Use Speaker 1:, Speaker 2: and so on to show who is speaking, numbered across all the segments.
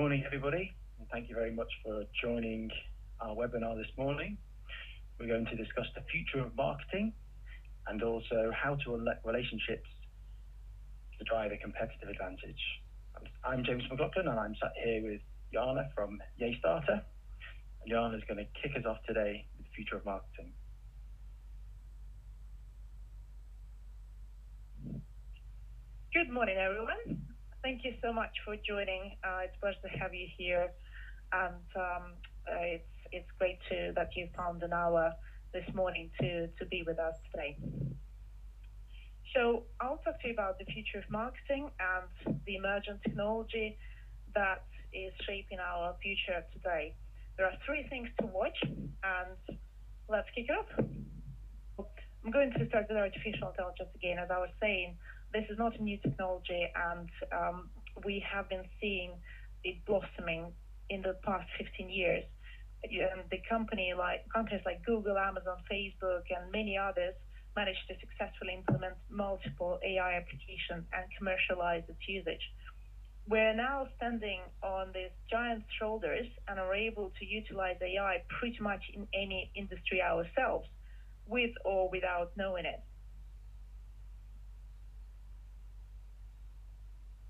Speaker 1: morning, everybody, and thank you very much for joining our webinar this morning. We're going to discuss the future of marketing and also how to elect relationships to drive a competitive advantage. I'm James McLaughlin and I'm sat here with Yana from YayStarter. Yana is going to kick us off today with the future of marketing.
Speaker 2: Good morning, everyone. Thank you so much for joining. Uh, it's a pleasure to have you here, and um, uh, it's it's great to that you found an hour this morning to to be with us today. So I'll talk to you about the future of marketing and the emergent technology that is shaping our future today. There are three things to watch, and let's kick it off. I'm going to start with artificial intelligence again. As I was saying, this is not a new technology, and um, we have been seeing it blossoming in the past 15 years. And the company like companies like Google, Amazon, Facebook, and many others managed to successfully implement multiple AI applications and commercialize its usage. We're now standing on these giant shoulders and are able to utilize AI pretty much in any industry ourselves, with or without knowing it.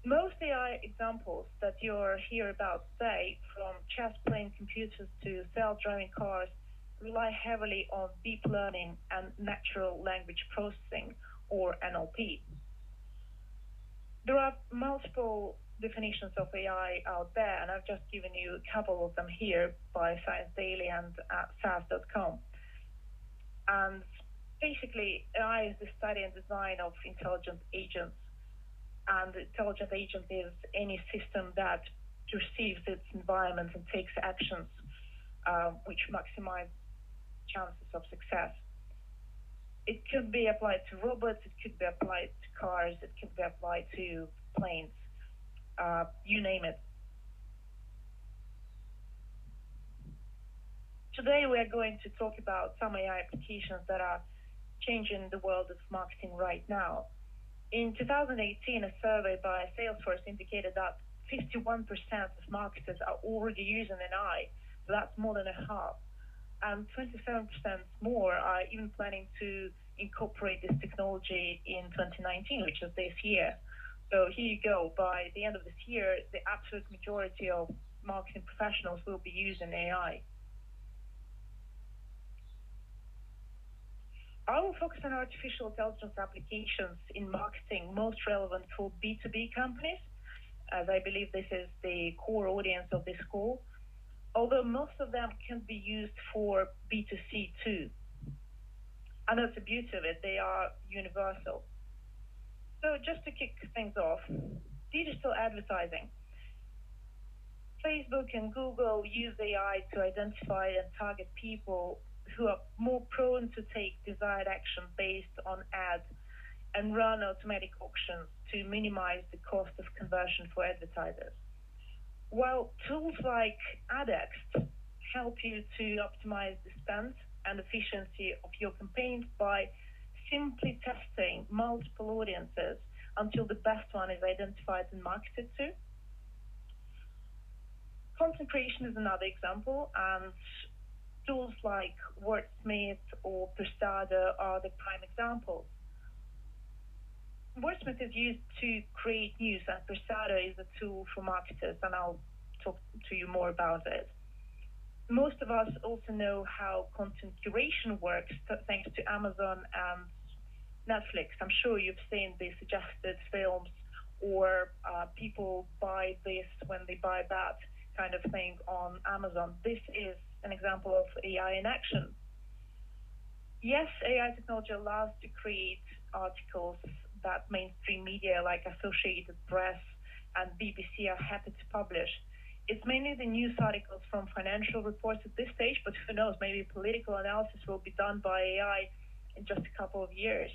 Speaker 2: Most AI examples that you're here about today, from chess playing computers to self-driving cars, rely heavily on deep learning and natural language processing, or NLP. There are multiple definitions of AI out there, and I've just given you a couple of them here by Science Daily and at SAS.com. And basically, AI is the study and design of intelligent agents and intelligent agent is any system that perceives its environment and takes actions uh, which maximize chances of success. It could be applied to robots, it could be applied to cars, it could be applied to planes, uh, you name it. Today we are going to talk about some AI applications that are changing the world of marketing right now. In 2018, a survey by Salesforce indicated that 51% of marketers are already using AI, so that's more than a half. And 27% more are even planning to incorporate this technology in 2019, which is this year. So here you go. By the end of this year, the absolute majority of marketing professionals will be using AI. I will focus on artificial intelligence applications in marketing most relevant for B2B companies, as I believe this is the core audience of this call, although most of them can be used for B2C too. And that's the beauty of it, they are universal. So just to kick things off, digital advertising. Facebook and Google use AI to identify and target people who are more prone desired action based on ads and run automatic auctions to minimize the cost of conversion for advertisers. While tools like AdX help you to optimize the spend and efficiency of your campaigns by simply testing multiple audiences until the best one is identified and marketed to. Content creation is another example, and tools like Wordsmith or Persado are the prime examples. Wordsmith is used to create news, and Persado is a tool for marketers, and I'll talk to you more about it. Most of us also know how content curation works thanks to Amazon and Netflix. I'm sure you've seen the suggested films or uh, people buy this when they buy that kind of thing on Amazon. This is an example of AI in action. Yes, AI technology allows to create articles that mainstream media like Associated Press and BBC are happy to publish. It's mainly the news articles from financial reports at this stage, but who knows, maybe political analysis will be done by AI in just a couple of years.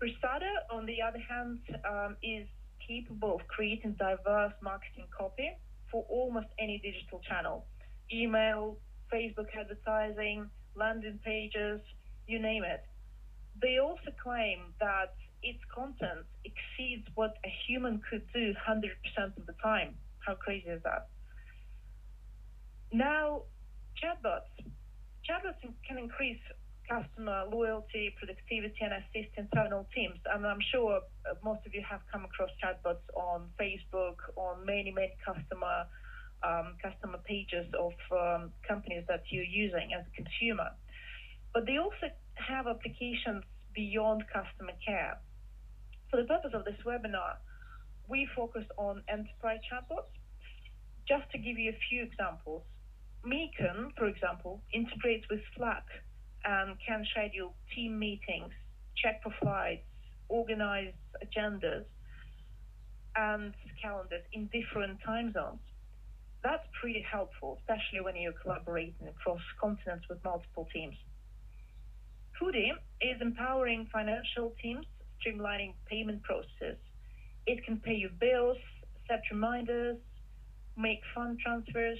Speaker 2: Persado, on the other hand, um, is capable of creating diverse marketing copy for almost any digital channel email, Facebook advertising, landing pages, you name it. They also claim that its content exceeds what a human could do 100% of the time. How crazy is that? Now, chatbots. Chatbots can increase customer loyalty, productivity, and assist internal teams. And I'm sure uh, most of you have come across chatbots on Facebook, on many, many customer um, customer pages of um, companies that you're using as a consumer. But they also have applications beyond customer care. For the purpose of this webinar, we focus on enterprise chatbots. Just to give you a few examples, Meekan, for example, integrates with Slack and can schedule team meetings, check for flights, organize agendas and calendars in different time zones. That's pretty helpful, especially when you're collaborating across continents with multiple teams. Foodie is empowering financial teams, streamlining payment processes. It can pay your bills, set reminders, make fund transfers,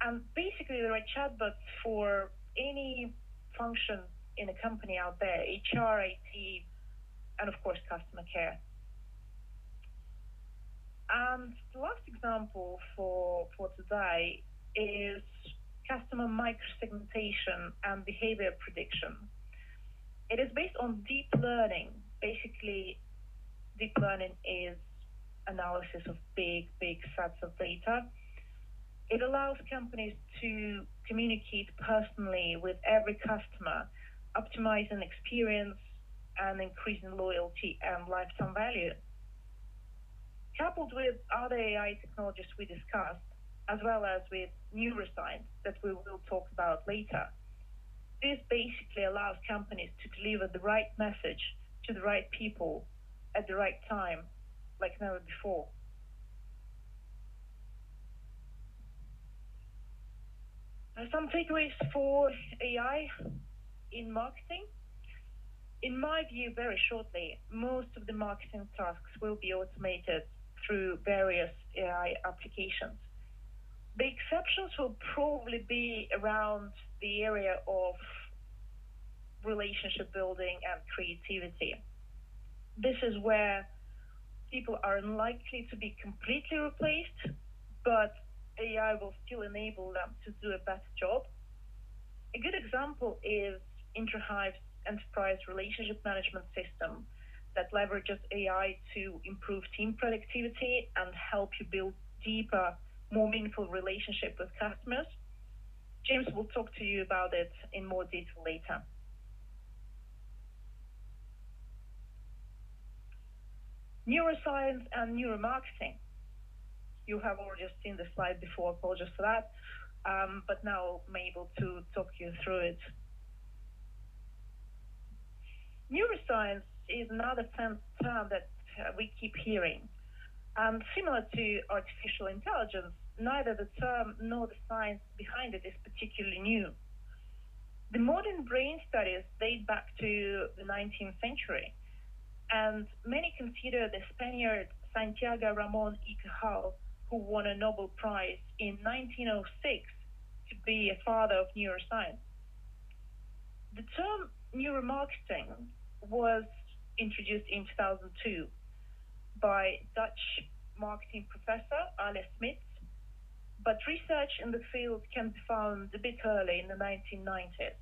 Speaker 2: and basically there are chatbots for any function in a company out there, HR, IT, and of course customer care. And the last example for, for today is customer microsegmentation and behavior prediction. It is based on deep learning. Basically, deep learning is analysis of big, big sets of data it allows companies to communicate personally with every customer, optimizing experience and increasing loyalty and lifetime value. Coupled with other AI technologies we discussed, as well as with neuroscience that we will talk about later, this basically allows companies to deliver the right message to the right people at the right time, like never before. Some takeaways for AI in marketing. In my view, very shortly, most of the marketing tasks will be automated through various AI applications. The exceptions will probably be around the area of relationship building and creativity. This is where people are unlikely to be completely replaced, but AI will still enable them to do a better job. A good example is Introhive's enterprise relationship management system that leverages AI to improve team productivity and help you build deeper, more meaningful relationship with customers. James will talk to you about it in more detail later. Neuroscience and neuromarketing you have already seen the slide before, apologies for that. Um, but now I'm able to talk you through it. Neuroscience is another term that uh, we keep hearing. And similar to artificial intelligence, neither the term nor the science behind it is particularly new. The modern brain studies date back to the 19th century, and many consider the Spaniard Santiago Ramon y Cajal who won a Nobel Prize in 1906 to be a father of neuroscience. The term neuromarketing was introduced in 2002 by Dutch marketing professor Ale Smidts, but research in the field can be found a bit early in the 1990s.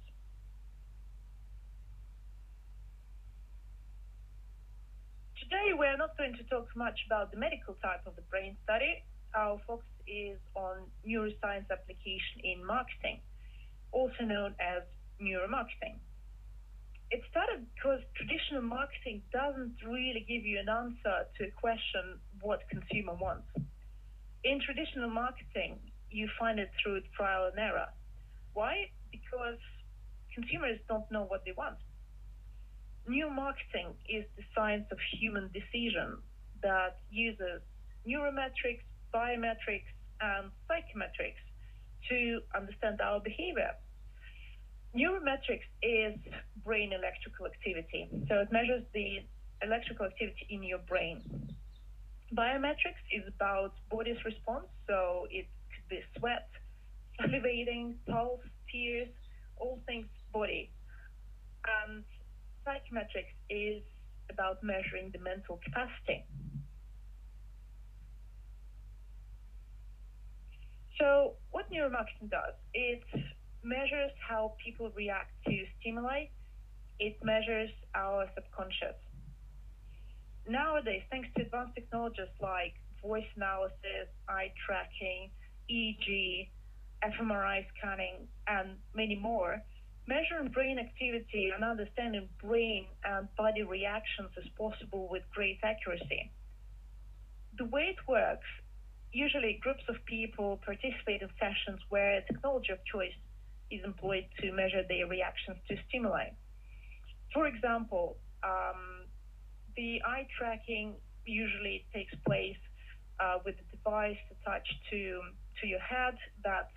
Speaker 2: Today, we're not going to talk much about the medical type of the brain study, our focus is on neuroscience application in marketing, also known as neuromarketing. It started because traditional marketing doesn't really give you an answer to a question what consumer wants. In traditional marketing, you find it through trial and error. Why? Because consumers don't know what they want. Neuromarketing is the science of human decision that uses neurometrics, biometrics, and psychometrics to understand our behavior. Neurometrics is brain electrical activity, so it measures the electrical activity in your brain. Biometrics is about body's response, so it could be sweat, salivating, pulse, tears, all things body. And psychometrics is about measuring the mental capacity. So what neuromarketing does, it measures how people react to stimuli. It measures our subconscious. Nowadays, thanks to advanced technologies like voice analysis, eye tracking, EEG, fMRI scanning, and many more, measuring brain activity and understanding brain and body reactions is possible with great accuracy. The way it works, usually groups of people participate in sessions where technology of choice is employed to measure their reactions to stimuli. For example, um, the eye tracking usually takes place uh, with a device attached to, to your head that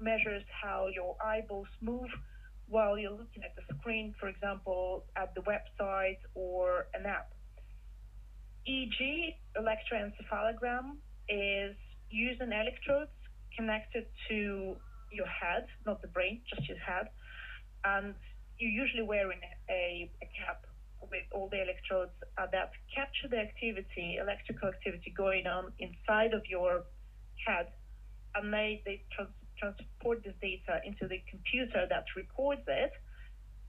Speaker 2: measures how your eyeballs move while you're looking at the screen, for example, at the website or an app. EEG, electroencephalogram, is using electrodes connected to your head, not the brain, just your head. And you're usually wearing a, a cap with all the electrodes uh, that capture the activity, electrical activity going on inside of your head, and they, they trans- transport this data into the computer that records it,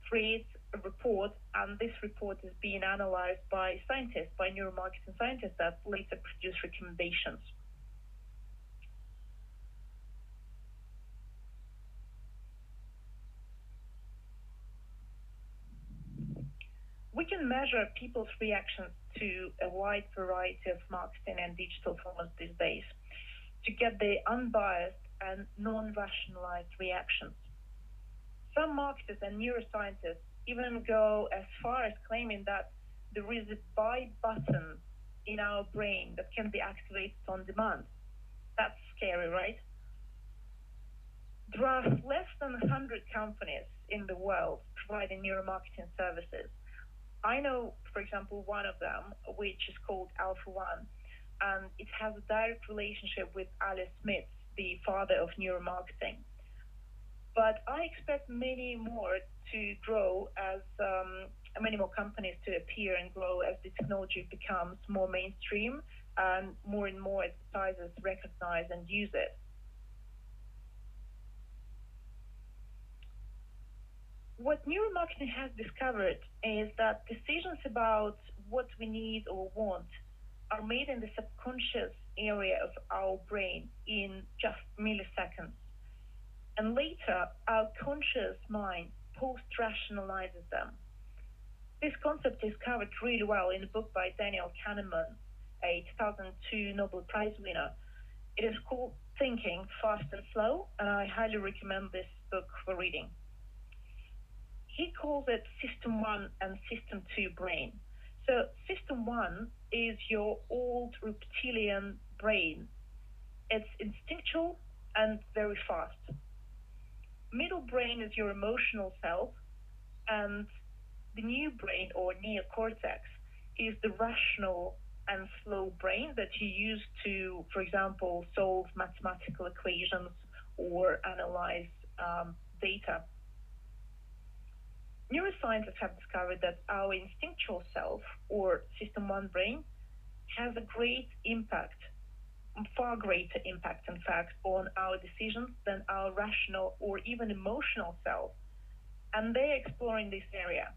Speaker 2: creates a report, and this report is being analyzed by scientists, by neuromarketing scientists that later produce recommendations. We can measure people's reactions to a wide variety of marketing and digital formats these days to get the unbiased and non-rationalized reactions. Some marketers and neuroscientists even go as far as claiming that there is a buy button in our brain that can be activated on demand. That's scary, right? There are less than 100 companies in the world providing neuromarketing services. I know, for example, one of them, which is called Alpha One, and it has a direct relationship with Alice Smith, the father of neuromarketing. But I expect many more to grow as um, many more companies to appear and grow as the technology becomes more mainstream and more and more advertisers recognize and use it. What neuromarketing has discovered is that decisions about what we need or want are made in the subconscious area of our brain in just milliseconds. And later, our conscious mind post rationalizes them. This concept is covered really well in a book by Daniel Kahneman, a 2002 Nobel Prize winner. It is called Thinking Fast and Slow, and I highly recommend this book for reading. He calls it System 1 and System 2 brain. So, System 1 is your old reptilian brain. It's instinctual and very fast. Middle brain is your emotional self, and the new brain or neocortex is the rational and slow brain that you use to, for example, solve mathematical equations or analyze um, data. Neuroscientists have discovered that our instinctual self, or System 1 brain, has a great impact, far greater impact, in fact, on our decisions than our rational or even emotional self. And they're exploring this area.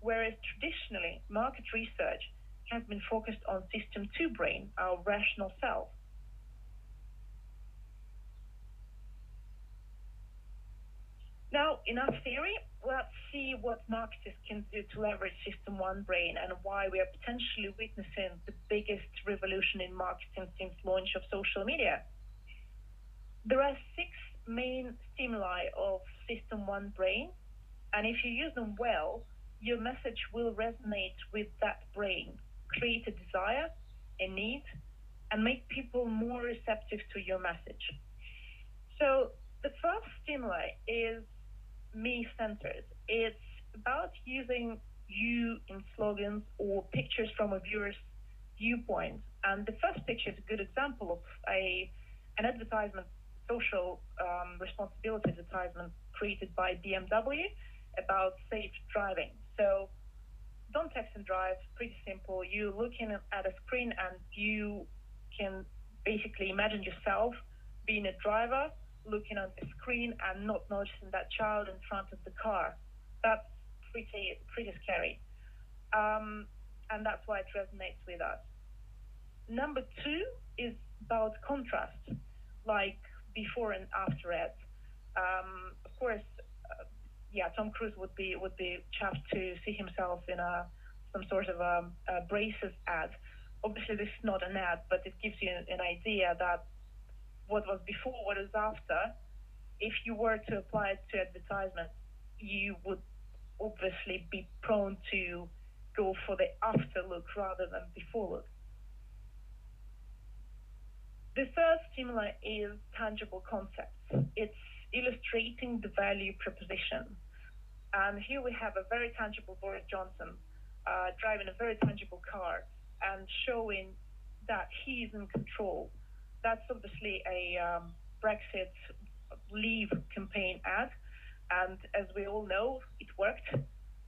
Speaker 2: Whereas traditionally, market research has been focused on System 2 brain, our rational self. Now, enough theory. Let's see what marketers can do to leverage System 1 Brain and why we are potentially witnessing the biggest revolution in marketing since launch of social media. There are six main stimuli of System 1 Brain, and if you use them well, your message will resonate with that brain, create a desire, a need, and make people more receptive to your message. So the first stimuli is me centered. It's about using you in slogans or pictures from a viewer's viewpoint. And the first picture is a good example of a an advertisement, social um, responsibility advertisement created by BMW about safe driving. So don't text and drive, pretty simple. You're looking at a screen and you can basically imagine yourself being a driver, looking at the screen and not noticing that child in front of the car. That's pretty pretty scary, um, and that's why it resonates with us. Number two is about contrast, like before and after ads. Um, of course, uh, yeah, Tom Cruise would be would be chuffed to see himself in a some sort of a, a braces ad. Obviously, this is not an ad, but it gives you an idea that what was before, what is after. If you were to apply it to advertisement, you would obviously be prone to go for the after look rather than before look. The third stimuli is tangible concepts. It's illustrating the value proposition. And here we have a very tangible Boris Johnson uh, driving a very tangible car and showing that he is in control. That's obviously a um, Brexit Leave campaign ad, and as we all know, it worked,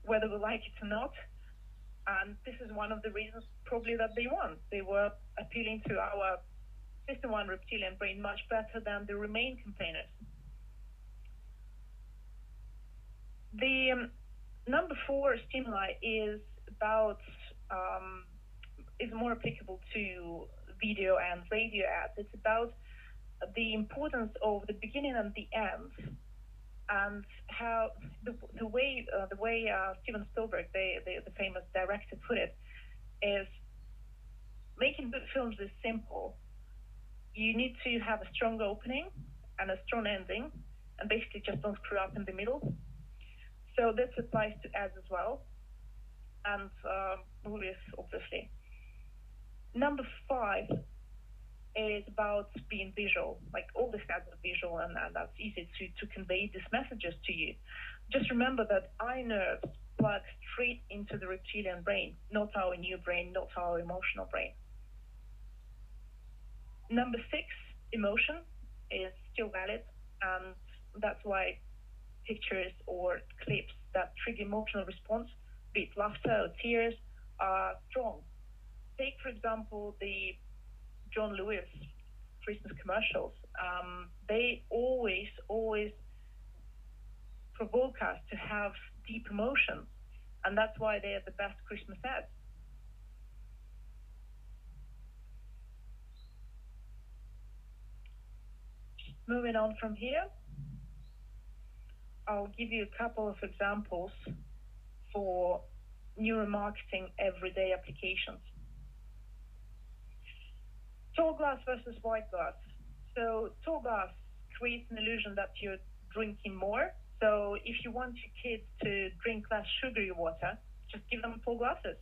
Speaker 2: whether we like it or not. And this is one of the reasons probably that they won. They were appealing to our System 1 reptilian brain much better than the Remain campaigners. The um, number four stimuli is about um, is more applicable to video and radio ads. It's about the importance of the beginning and the end, and how the, the way uh, the way uh, Steven Spielberg, the, the, famous director, put it, is making good films is simple. You need to have a strong opening and a strong ending, and basically just don't screw up in the middle. So this applies to ads as well, and uh, movies, obviously. Number five is about being visual. Like all the ads are visual, and, and that's easy to, to convey these messages to you. Just remember that eye nerves plug straight into the reptilian brain, not our new brain, not our emotional brain. Number six, emotion is still valid, and that's why pictures or clips that trigger emotional response, be it laughter or tears, are strong. Take, for example, the John Lewis Christmas commercials. Um, they always, always provoke us to have deep emotions, and that's why they are the best Christmas ads. Moving on from here. I'll give you a couple of examples for neuromarketing everyday applications. Tall glass versus white glass. So tall glass creates an illusion that you're drinking more. So if you want your kids to drink less sugary water, just give them tall glasses.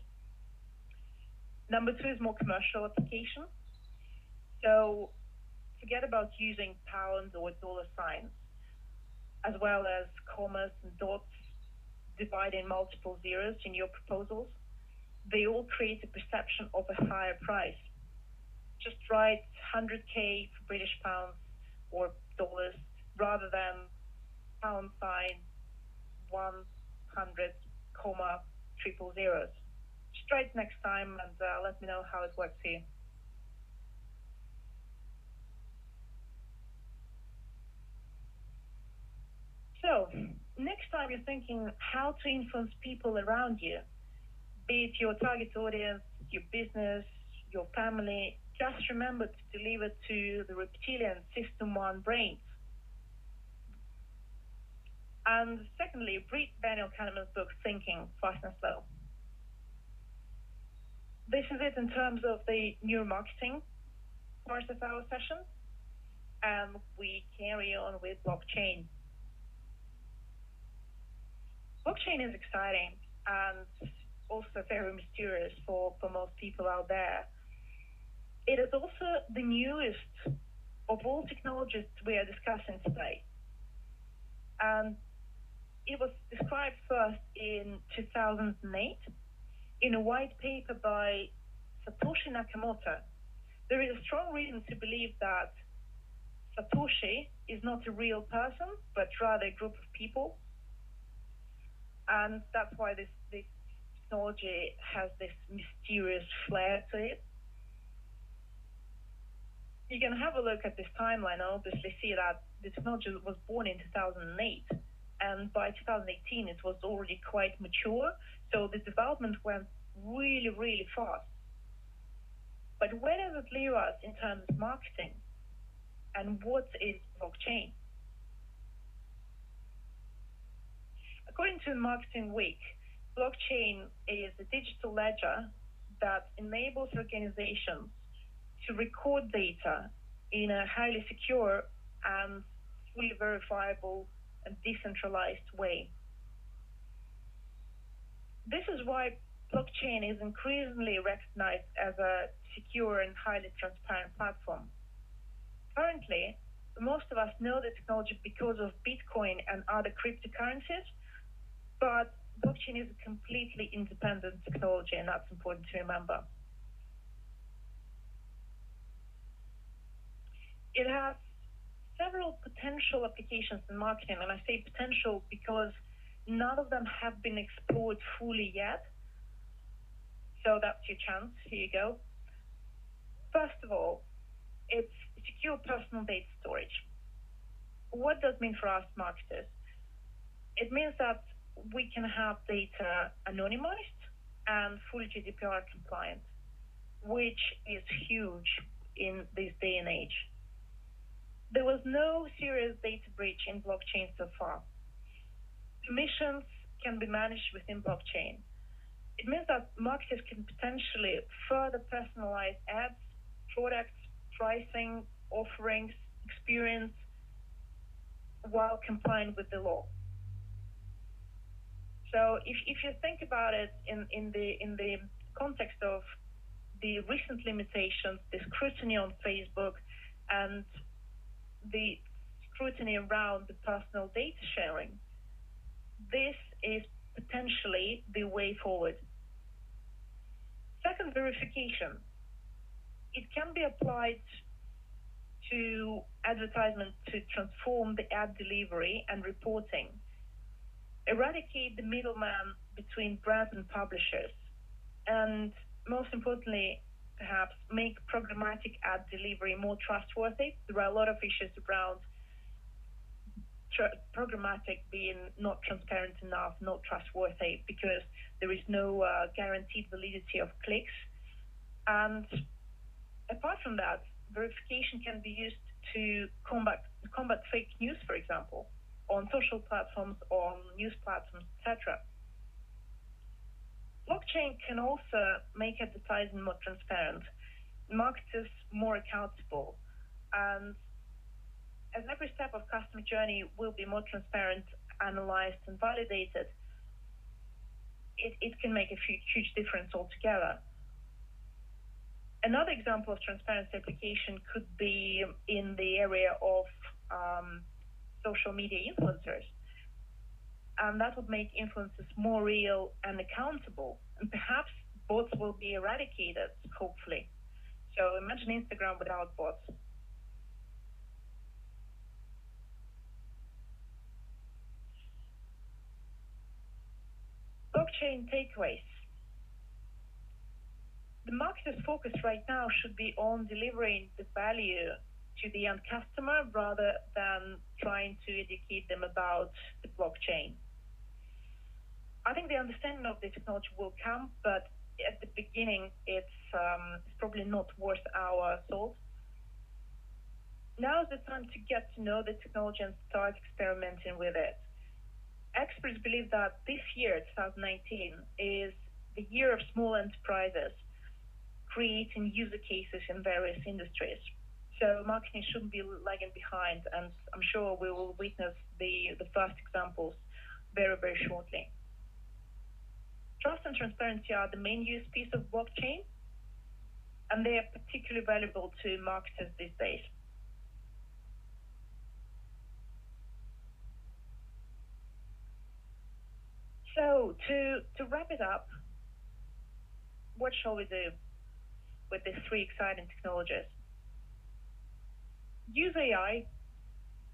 Speaker 2: Number two is more commercial application. So forget about using pounds or dollar signs as well as commas and dots dividing multiple zeros in your proposals, they all create a perception of a higher price. Just write 100k for British pounds or dollars rather than pound sign 100 comma triple zeros. Just next time and uh, let me know how it works you. So, next time you're thinking how to influence people around you, be it your target audience, your business, your family, just remember to deliver to the reptilian system one brain. And secondly, read Daniel Kahneman's book, Thinking Fast and Slow. This is it in terms of the neuromarketing part of our session. And we carry on with blockchain blockchain is exciting and also very mysterious for, for most people out there. It is also the newest of all technologies we are discussing today. And it was described first in 2008 in a white paper by Satoshi Nakamoto. There is a strong reason to believe that Satoshi is not a real person, but rather a group of people and that's why this, this technology has this mysterious flair to it. You can have a look at this timeline and obviously see that the technology was born in 2008 and by 2018 it was already quite mature. So the development went really really fast. But where does it leave us in terms of marketing? And what is blockchain? According to marketing week blockchain is a digital ledger that enables organizations to record data in a highly secure and fully verifiable and decentralized way. This is why blockchain is increasingly recognized as a secure and highly transparent platform. Currently, most of us know the technology because of Bitcoin and other cryptocurrencies, but blockchain is a completely independent technology, and that's important to remember. It has several potential applications in marketing, and I say potential because none of them have been explored fully yet. So that's your chance. Here you go. First of all, it's secure personal data storage. What does it mean for us marketers? It means that we can have data anonymized and fully GDPR compliant, which is huge in this day and age. There was no serious data breach in blockchain so far. Permissions can be managed within blockchain. It means that marketers can potentially further personalize ads, products, pricing, offerings, experience while complying with the law. So if, if you think about it in, in the in the context of the recent limitations, the scrutiny on Facebook, and the scrutiny around the personal data sharing, this is potentially the way forward. Second, verification. It can be applied to advertisement to transform the ad delivery and reporting, eradicate the middleman between brands and publishers, and most importantly, perhaps make programmatic ad delivery more trustworthy. There are a lot of issues around programmatic being not transparent enough, not trustworthy, because there is no uh, guaranteed validity of clicks. And apart from that, verification can be used to combat combat fake news, for example, on social platforms, on news platforms, etc. Blockchain can also make advertising more transparent, marketers more accountable, and as every step of customer journey will be more transparent, analyzed, and validated, it, it can make a huge difference altogether. Another example of transparency application could be in the area of um, social media influencers and that would make influencers more real and accountable. And perhaps bots will be eradicated, hopefully. So imagine Instagram without bots. Blockchain takeaways. The marketer's focus right now should be on delivering the value to the end customer rather than trying to educate them about the blockchain. Think the understanding of the technology will come, but at the beginning, it's, um, it's probably not worth our salt. Now is the time to get to know the technology and start experimenting with it. Experts believe that this year, 2019, is the year of small enterprises creating user cases in various industries. So marketing shouldn't be lagging behind, and I'm sure we will witness the, the first examples very, very shortly. Trust and transparency are the main use piece of blockchain, and they are particularly valuable to marketers these days. So to, to wrap it up, what shall we do with these three exciting technologies? Use AI,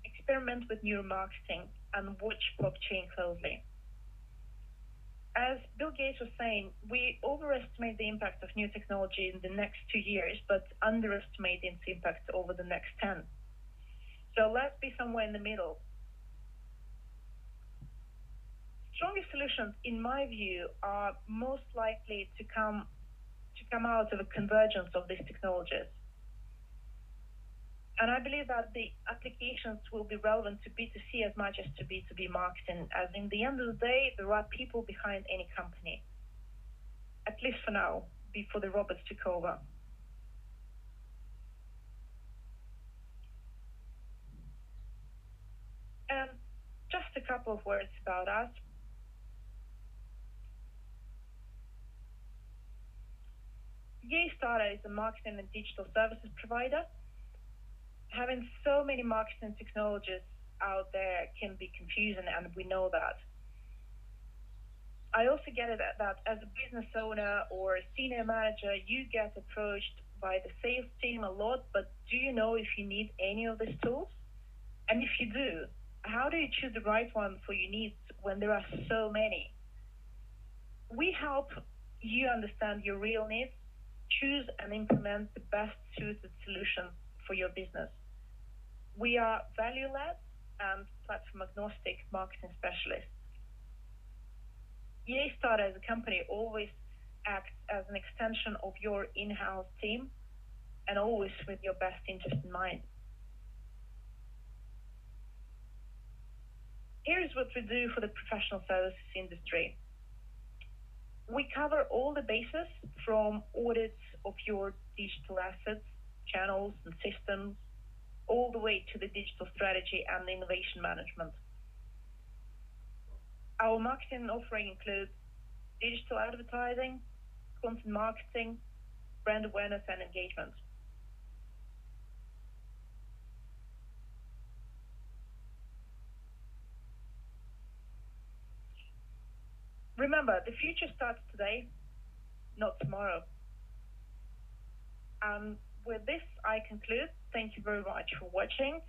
Speaker 2: experiment with neuromarketing, and watch blockchain closely. As Bill Gates was saying, we overestimate the impact of new technology in the next two years, but underestimate its impact over the next 10. So let's be somewhere in the middle. Strongest solutions, in my view, are most likely to come to come out of a convergence of these technologies. And I believe that the applications will be relevant to B2C as much as to B2B marketing, as in the end of the day, there are people behind any company, at least for now, before the robots took over. And just a couple of words about us. YayStarter as a marketing and digital services provider having so many marketing technologies out there can be confusing, and we know that. I also get it that, as a business owner or a senior manager, you get approached by the sales team a lot, but do you know if you need any of these tools? And if you do, how do you choose the right one for your needs when there are so many? We help you understand your real needs, choose and implement the best suited solution for your business. We are value led and um, platform agnostic marketing specialists. YayStarter as a company always acts as an extension of your in house team and always with your best interest in mind. Here's what we do for the professional services industry. We cover all the bases from audits of your digital assets, channels, and systems, all the way to the digital strategy and innovation management. Our marketing offering includes digital advertising, content marketing, brand awareness, and engagement. Remember, the future starts today, not tomorrow. Um, with this, I conclude. Thank you very much for watching.